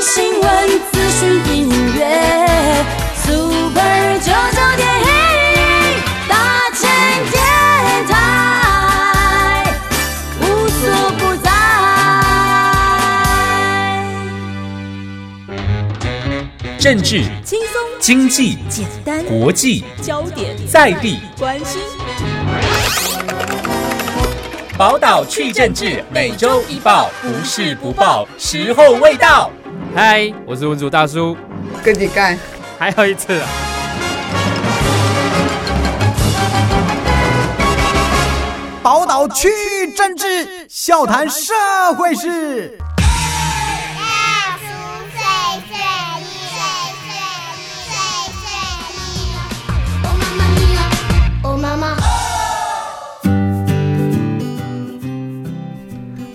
新闻、资讯、音乐，Super 九九点一大千电台，无所不在。政治、轻松经济、简单，国际、焦点在地，关心。宝岛去政治，每周一报，不是不报，时候未到。嗨，我是文主大叔，跟你干，还有一次啊。宝岛区域政治，笑谈社会事。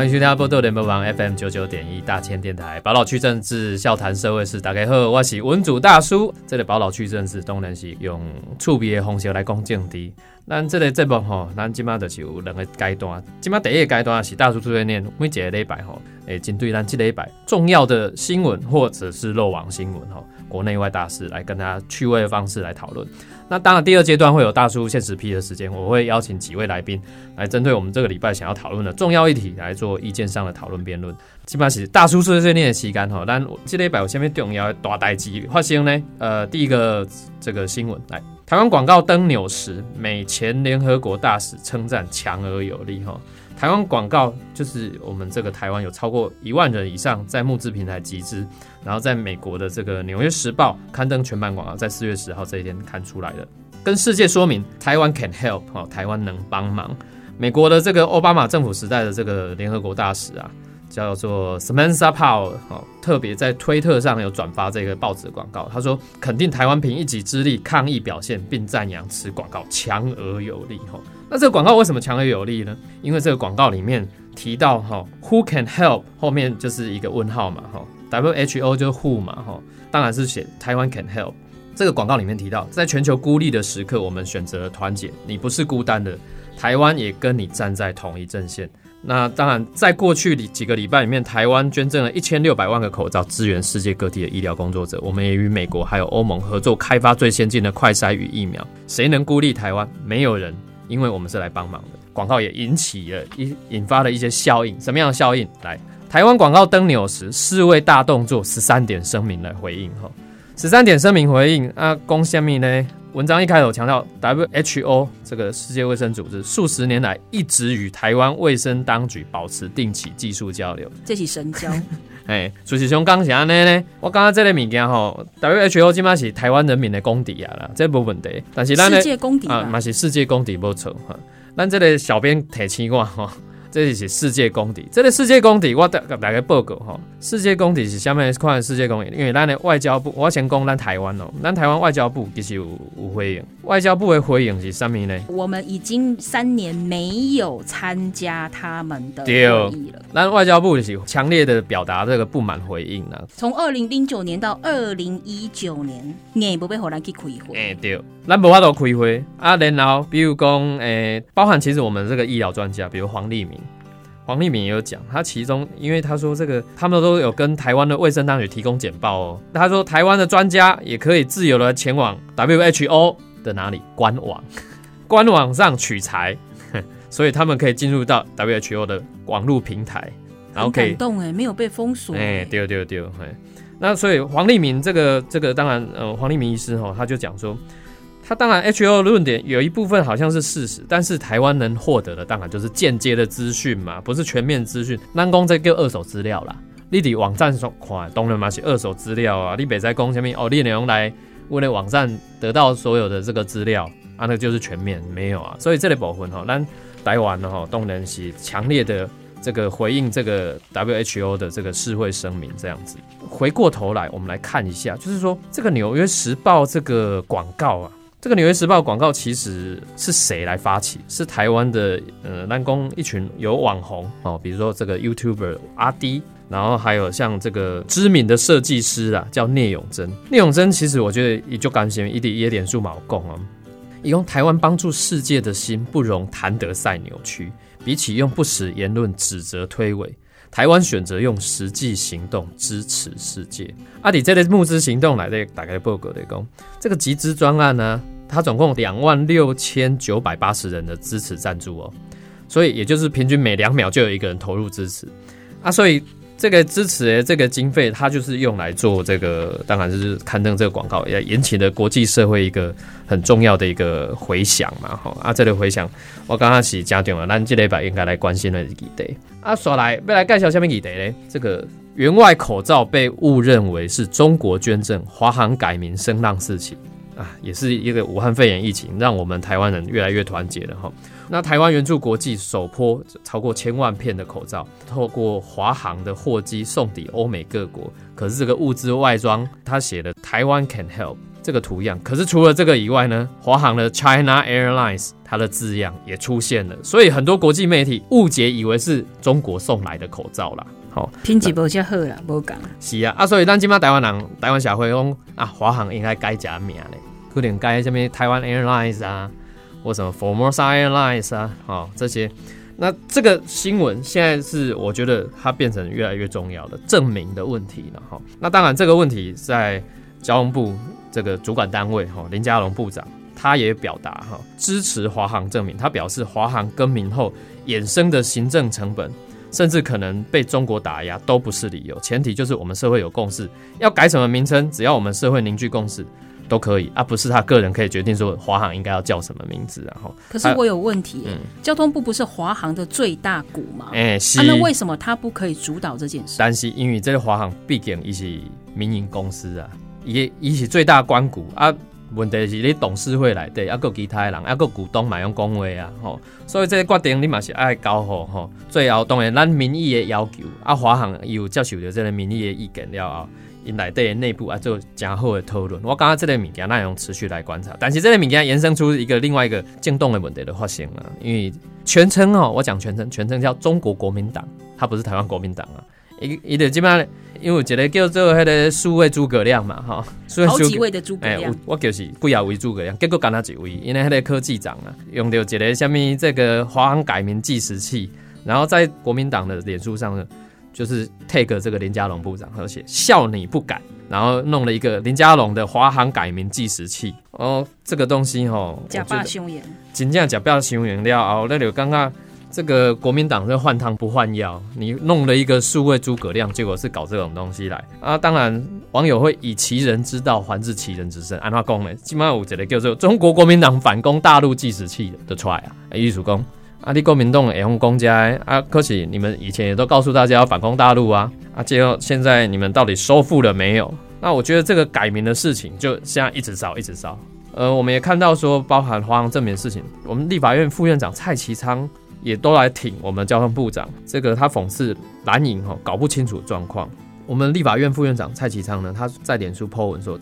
欢迎收听波多联播网 FM 九九点一大千电台，宝老区政治笑谈社会事。大家好，我是文主大叔。这个宝老区政治当然是用触鼻的方式来讲政治。咱这个节目吼，咱即马就是有两个阶段。即马第一个阶段是大叔碎碎念，每一个礼拜吼，诶，针对咱这礼拜重要的新闻或者是漏网新闻吼，国内外大事来跟大家趣味的方式来讨论。那当然，第二阶段会有大叔限时批的时间，我会邀请几位来宾来针对我们这个礼拜想要讨论的重要议题来做意见上的讨论辩论。基本上是大叔碎碎念的时间哈，但这礼拜有下面重要的大代志发生呢？呃，第一个这个新闻来，台湾广告登纽时，美前联合国大使称赞强而有力哈。台湾广告就是我们这个台湾有超过一万人以上在募资平台集资，然后在美国的这个《纽约时报》刊登全版广告，在四月十号这一天刊出来的，跟世界说明台湾 can help 哈，台湾能帮忙。美国的这个奥巴马政府时代的这个联合国大使啊，叫做 Samantha Power 哦，特别在推特上有转发这个报纸广告，他说肯定台湾凭一己之力抗议表现，并赞扬此广告强而有力哈。那这个广告为什么强而有力呢？因为这个广告里面提到哈，Who can help 后面就是一个问号嘛哈，WHO 就是 Who 嘛哈，当然是写台湾 can help。这个广告里面提到，在全球孤立的时刻，我们选择了团结，你不是孤单的，台湾也跟你站在同一阵线。那当然，在过去里几个礼拜里面，台湾捐赠了一千六百万个口罩，支援世界各地的医疗工作者。我们也与美国还有欧盟合作，开发最先进的快筛与疫苗。谁能孤立台湾？没有人。因为我们是来帮忙的，广告也引起了一引发了一些效应，什么样的效应？来，台湾广告登纽时，四位大动作十三点声明来回应哈，十三点声明回应啊，公下面呢？文章一开头强调，WHO 这个世界卫生组织数十年来一直与台湾卫生当局保持定期技术交流，这是神交。哎，主席兄刚讲呢呢，我刚刚这个物件吼，WHO 起码是台湾人民的公敌啊啦，这部分题。但是咱世界公敌啊，嘛是世界公敌不错哈。咱这个小编提醒我哈。这是世界公敌，这个世界公敌，我大大概报告哈。世界公敌是下面看世界公敌，因为咱的外交部，我先讲咱台湾哦，咱台湾外交部其实有有回应，外交部的回应是什么呢？我们已经三年没有参加他们的会议了。咱外交部是强烈的表达这个不满回应呢。从二零零九年到二零一九年，你不被荷兰去开会。哎对，咱无法度开会啊。然后比如讲，诶，包含其实我们这个医疗专家，比如黄立明。黄立明也有讲，他其中因为他说这个，他们都有跟台湾的卫生当局提供简报哦。他说台湾的专家也可以自由的前往 WHO 的哪里官网，官网上取材，所以他们可以进入到 WHO 的网络平台，然后可以动哎，没有被封锁哎，丢丢丢哎。那所以黄立明这个这个当然呃，黄立明医师哈，他就讲说。他当然，H O 论点有一部分好像是事实，但是台湾能获得的当然就是间接的资讯嘛，不是全面资讯。南宫这个二手资料啦，你伫网站上看，当然嘛是二手资料啊。你别在讲什么哦，你内容来为了网站得到所有的这个资料啊，那就是全面没有啊。所以这类部分哈，咱台湾哈当然是强烈的这个回应这个 W H O 的这个世会声明这样子。回过头来，我们来看一下，就是说这个纽约时报这个广告啊。这个《纽约时报》广告其实是谁来发起？是台湾的呃，南宫一群有网红哦，比如说这个 YouTuber 阿 D，然后还有像这个知名的设计师啊，叫聂永贞。聂永贞其实我觉得也就感谢一点也点数毛共啊，用台湾帮助世界的心不容谭德赛扭曲。比起用不实言论指责推诿，台湾选择用实际行动支持世界。阿弟这类募资行动来的打开 blog 的工，这个集资专案呢，它总共两万六千九百八十人的支持赞助哦，所以也就是平均每两秒就有一个人投入支持啊，所以。这个支持的这个经费，它就是用来做这个，当然就是刊登这个广告，也引起了国际社会一个很重要的一个回响嘛，哈啊，这个回响，我刚刚是加点了，咱这礼拜应该来关心的议题啊，说来要来介绍下面议题呢，这个员外口罩被误认为是中国捐赠，华航改名声浪四起啊，也是一个武汉肺炎疫情，让我们台湾人越来越团结了哈。那台湾援助国际首波超过千万片的口罩，透过华航的货机送抵欧美各国。可是这个物资外装，它写的台湾 can help 这个图样。可是除了这个以外呢，华航的 China Airlines 它的字样也出现了，所以很多国际媒体误解以为是中国送来的口罩啦。好，品质无遮好啦，无讲。是啊，啊，所以咱今嘛台湾人、台湾社会讲啊，华航应该改假名嘞，可能改什么台湾 Airlines 啊。或什么 Formosa Airlines 啊，啊这些，那这个新闻现在是我觉得它变成越来越重要的证明的问题了哈。那当然这个问题在交通部这个主管单位哈林佳龙部长他也表达哈支持华航证明，他表示华航更名后衍生的行政成本，甚至可能被中国打压都不是理由，前提就是我们社会有共识，要改什么名称，只要我们社会凝聚共识。都可以，而不是他个人可以决定说华航应该要叫什么名字。然后，可是我有问题，交通部不是华航的最大股吗？哎，那为什么他不可以主导这件事？但是因为这个华航毕竟一是民营公司啊，也一是最大关股啊。问题是你董事会内底，啊个其他人，啊个股东买用讲话啊，吼。所以这个决定你嘛是爱搞好吼。最后当然咱民意的要求，啊，华航有接受着这个民意的意见了后。因来对内部啊做加厚的讨论，我刚刚这个物件内容持续来观察，但是这个物件延伸出一个另外一个震动的问题的发现啊，因为全称哦，我讲全称，全称叫中国国民党，它不是台湾国民党啊，一一点基本上，因为我觉得叫做迄个数位诸葛亮嘛，哈，好几位的诸葛亮，我就是不要为诸葛亮，结果干他几位，因为迄个科技长啊，用到一个下面这个华航改名计时器，然后在国民党的脸书上呢。就是 take 这个林佳龙部长，而且笑你不敢，然后弄了一个林佳龙的华航改名计时器哦，这个东西吼，假扮凶言，真正假扮凶言了后，那就刚刚这个国民党是换汤不换药，你弄了一个数位诸葛亮，结果是搞这种东西来啊！当然网友会以其人之道还治其人之身，安话讲呢，基本上我觉得叫做中国国民党反攻大陆计时器的出来啊，艺术工。啊，你国民党也用公家啊，可是你们以前也都告诉大家要反攻大陆啊，啊，结果现在你们到底收复了没有？那我觉得这个改名的事情就现在一直烧，一直烧。呃，我们也看到说，包含华航证明的事情，我们立法院副院长蔡其昌也都来挺我们交通部长，这个他讽刺蓝营哈搞不清楚状况。我们立法院副院长蔡其昌呢，他在脸书 po 文说，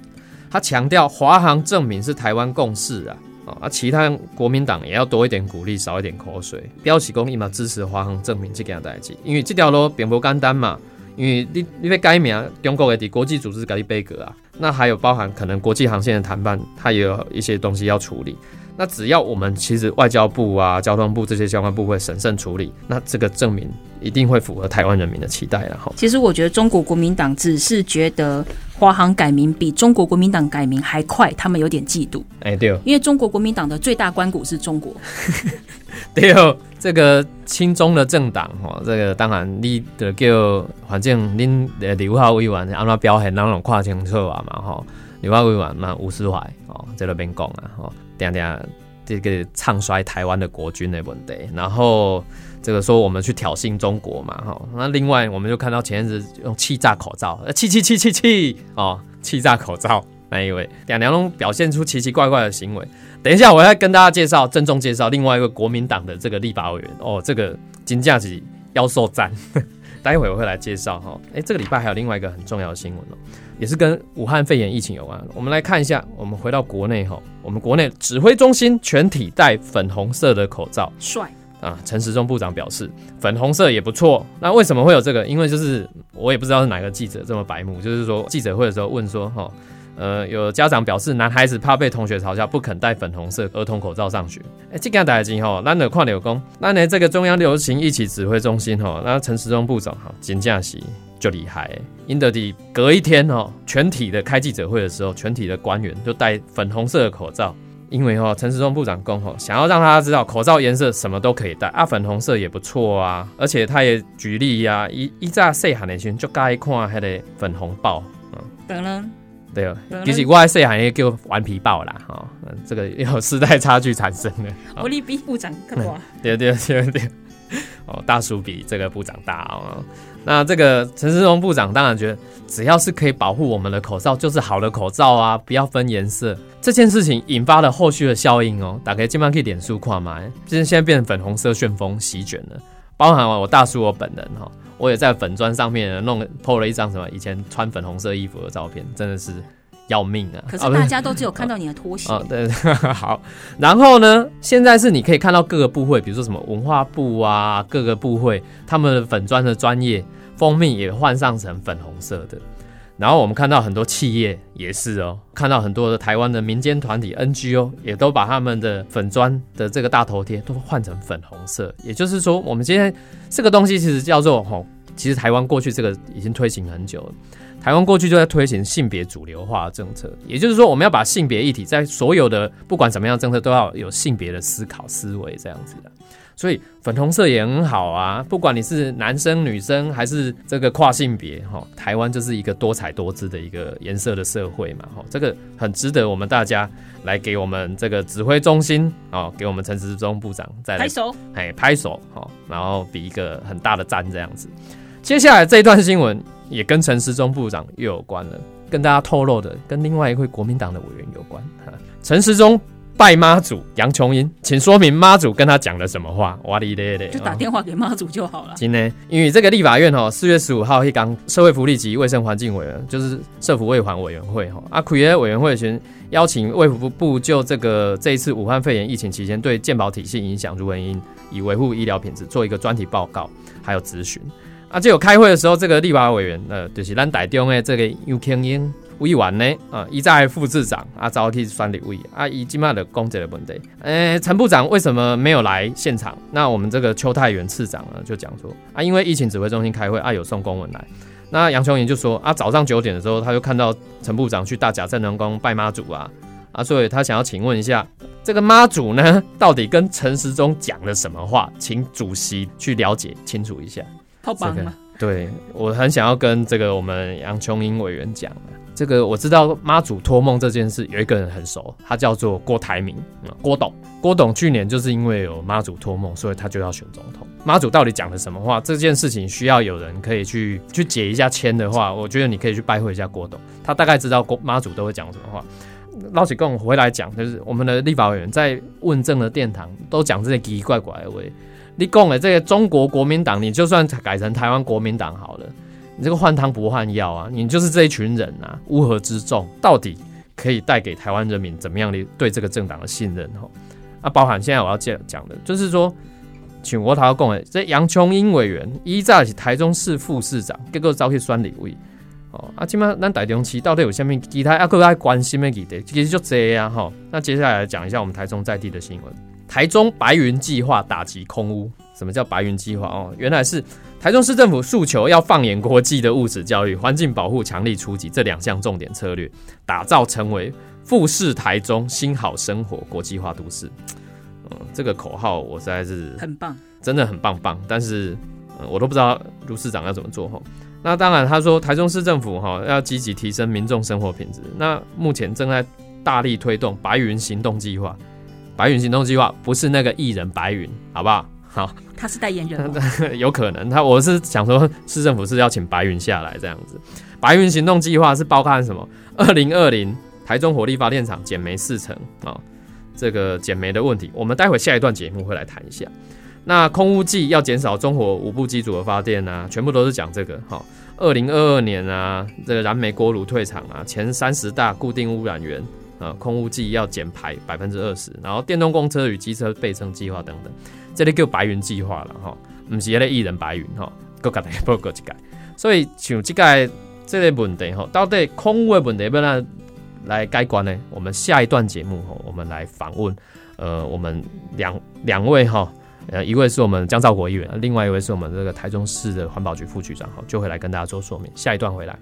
他强调华航证明是台湾共识啊。啊，其他国民党也要多一点鼓励，少一点口水。标起公立嘛，支持华航证明这件代志，因为这条路并不简单嘛。因为你你要改名，中国的国际组织改立背格啊，那还有包含可能国际航线的谈判，它也有一些东西要处理。那只要我们其实外交部啊、交通部这些相关部会审慎处理，那这个证明一定会符合台湾人民的期待。然后，其实我觉得中国国民党只是觉得华航改名比中国国民党改名还快，他们有点嫉妒。哎，对，因为中国国民党的最大关股是中国。对哦，这个亲中的政党哦，这个当然你的叫反正恁的刘化委员安怎表现，让人看清楚啊嘛哈。刘化委员嘛，吴思怀哦，在那边讲啊哈。等下这个唱衰台湾的国军的问题，然后这个说我们去挑衅中国嘛，哈，那另外我们就看到前阵子用气炸口罩，气气气气气哦，气炸口罩那一位两两龙表现出奇奇怪怪的行为。等一下，我要跟大家介绍，郑重介绍另外一个国民党的这个立法委员哦，这个金价是妖兽战，待会我会来介绍哈。哎，这个礼拜还有另外一个很重要的新闻哦。也是跟武汉肺炎疫情有关。我们来看一下，我们回到国内哈，我们国内指挥中心全体戴粉红色的口罩，帅啊！陈时中部长表示，粉红色也不错。那为什么会有这个？因为就是我也不知道是哪个记者这么白目，就是说记者会的时候问说哈，呃，有家长表示，男孩子怕被同学嘲笑，不肯戴粉红色儿童口罩上学。哎、这件代志吼，咱就看了讲，咱的这个中央流行疫情指挥中心吼，那陈时中部长哈，真正是就厉害。因得的隔一天哦，全体的开记者会的时候，全体的官员就戴粉红色的口罩。因为哦，陈时中部长讲吼，想要让大家知道口罩颜色什么都可以戴啊，粉红色也不错啊，而且他也举例呀、啊，一一在细汉的时候就该看迄个粉红豹，嗯，等了，对哦嗯，其实我在细汉也叫顽皮豹啦，哈、哦，嗯这个 有时代差距产生的，哦我力比部长更多。对对对对，哦，大叔比这个部长大哦。那这个陈世忠部长当然觉得，只要是可以保护我们的口罩，就是好的口罩啊，不要分颜色。这件事情引发了后续的效应哦，打开今晚可以点数看嘛，就是现在变成粉红色旋风席卷了，包含我大叔我本人哈、我也在粉砖上面弄 PO 了一张什么以前穿粉红色衣服的照片，真的是要命啊！可是大家都只有看到你的拖鞋，哦，对，好。然后呢，现在是你可以看到各个部会，比如说什么文化部啊，各个部会他们的粉砖的专业封面也换上成粉红色的。然后我们看到很多企业也是哦，看到很多的台湾的民间团体 NGO 也都把他们的粉砖的这个大头贴都换成粉红色。也就是说，我们今天这个东西其实叫做吼，其实台湾过去这个已经推行很久了。台湾过去就在推行性别主流化政策，也就是说，我们要把性别议题在所有的不管什么样政策都要有性别的思考思维这样子的。所以粉红色也很好啊，不管你是男生女生还是这个跨性别哈，台湾就是一个多彩多姿的一个颜色的社会嘛哈，这个很值得我们大家来给我们这个指挥中心啊，给我们陈时中部长再来拍手。哎，拍手哈，然后比一个很大的赞这样子。接下来这一段新闻也跟陈时中部长又有关了，跟大家透露的跟另外一位国民党的委员有关。哈陈时中拜妈祖杨琼英，请说明妈祖跟他讲了什么话？哇哩咧咧，就打哦电话给妈祖就好了。今天，因为这个立法院哈，四月十五号一刚社会福利及卫生环境委员，就是社福卫环委员会哈，啊，create 委员会群邀请卫福部就这个这一次武汉肺炎疫情期间对健保体系影响如何因以维护医疗品质做一个专题报告，还有咨询。啊，就有开会的时候，这个立法委员呃，就是咱台中的这个杨琼英委员呢，啊，一在副市长啊，早去选立委啊，以今麦的公这个问题，呃，陈部长为什么没有来现场？那我们这个邱泰元次长呢，就讲说啊，因为疫情指挥中心开会啊，有送公文来。那杨雄莹就说啊，早上九点的时候，他就看到陈部长去大甲镇能宫拜妈祖啊，啊，所以他想要请问一下，这个妈祖呢，到底跟陈时中讲了什么话？请主席去了解清楚一下。这个好棒嘛！对我很想要跟这个我们杨琼英委员讲啊，这个我知道妈祖托梦这件事有一个人很熟，他叫做郭台铭，嗯，郭董。郭董去年就是因为有妈祖托梦，所以他就要选总统。妈祖到底讲了什么话？这件事情需要有人可以去去解一下签的话，我觉得你可以去拜会一下郭董，他大概知道郭妈祖都会讲什么话。老起跟我回来讲，就是我们的立法委员在问政的殿堂都讲这些奇奇怪怪的话。你讲的这个中国国民党，你就算改成台湾国民党好了，你这个换汤不换药啊，你就是这一群人啊，乌合之众，到底可以带给台湾人民怎么样的对这个政党的信任？哈，啊，包含现在我要讲讲的，就是说，请我讨讲的，这杨琼英委员依在是台中市副市长，结果走去选立委。哦，啊，今麦咱台中市到底有下面其他啊各爱关心的议题，其实就这样哈。那接下来讲一下我们台中在地的新闻。台中白云计划打击空屋。什么叫白云计划？哦，原来是台中市政府诉求要放眼国际的物质教育、环境保护强力出击这两项重点策略，打造成为富士台中新好生活国际化都市。嗯，这个口号我实在是很棒。真的很棒棒，但是、嗯我都不知道卢市长要怎么做哈。那当然，他说台中市政府哈要积极提升民众生活品质，那目前正在大力推动白云行动计划。白云行动计划不是那个艺人白云，好不好？好，他是代言人哦，有可能他我是想说，市政府是要请白云下来这样子。白云行动计划是包含什么？二零二零台中火力发电厂减煤四成啊、这个减煤的问题，我们待会下一段节目会来谈一下。那空污计要减少中火五部机组的发电啊，全部都是讲这个。好，二零二二年啊，这个燃煤锅炉退场啊，前三十大固定污染源啊，空污计要减排百分之二十，然后电动公车与机车备称计划等等，这里叫白云计划了哈，不是那个艺人白云哈，各个大家报告一改。所以像这个这个问题哈，到底空污的问题要咱来该关呢？我们下一段节目哈，我们来访问呃我们两两位哈。呃，一位是我们江兆国议员，另外一位是我们这个台中市的环保局副局长，哈，就会来跟大家做说明。下一段回来。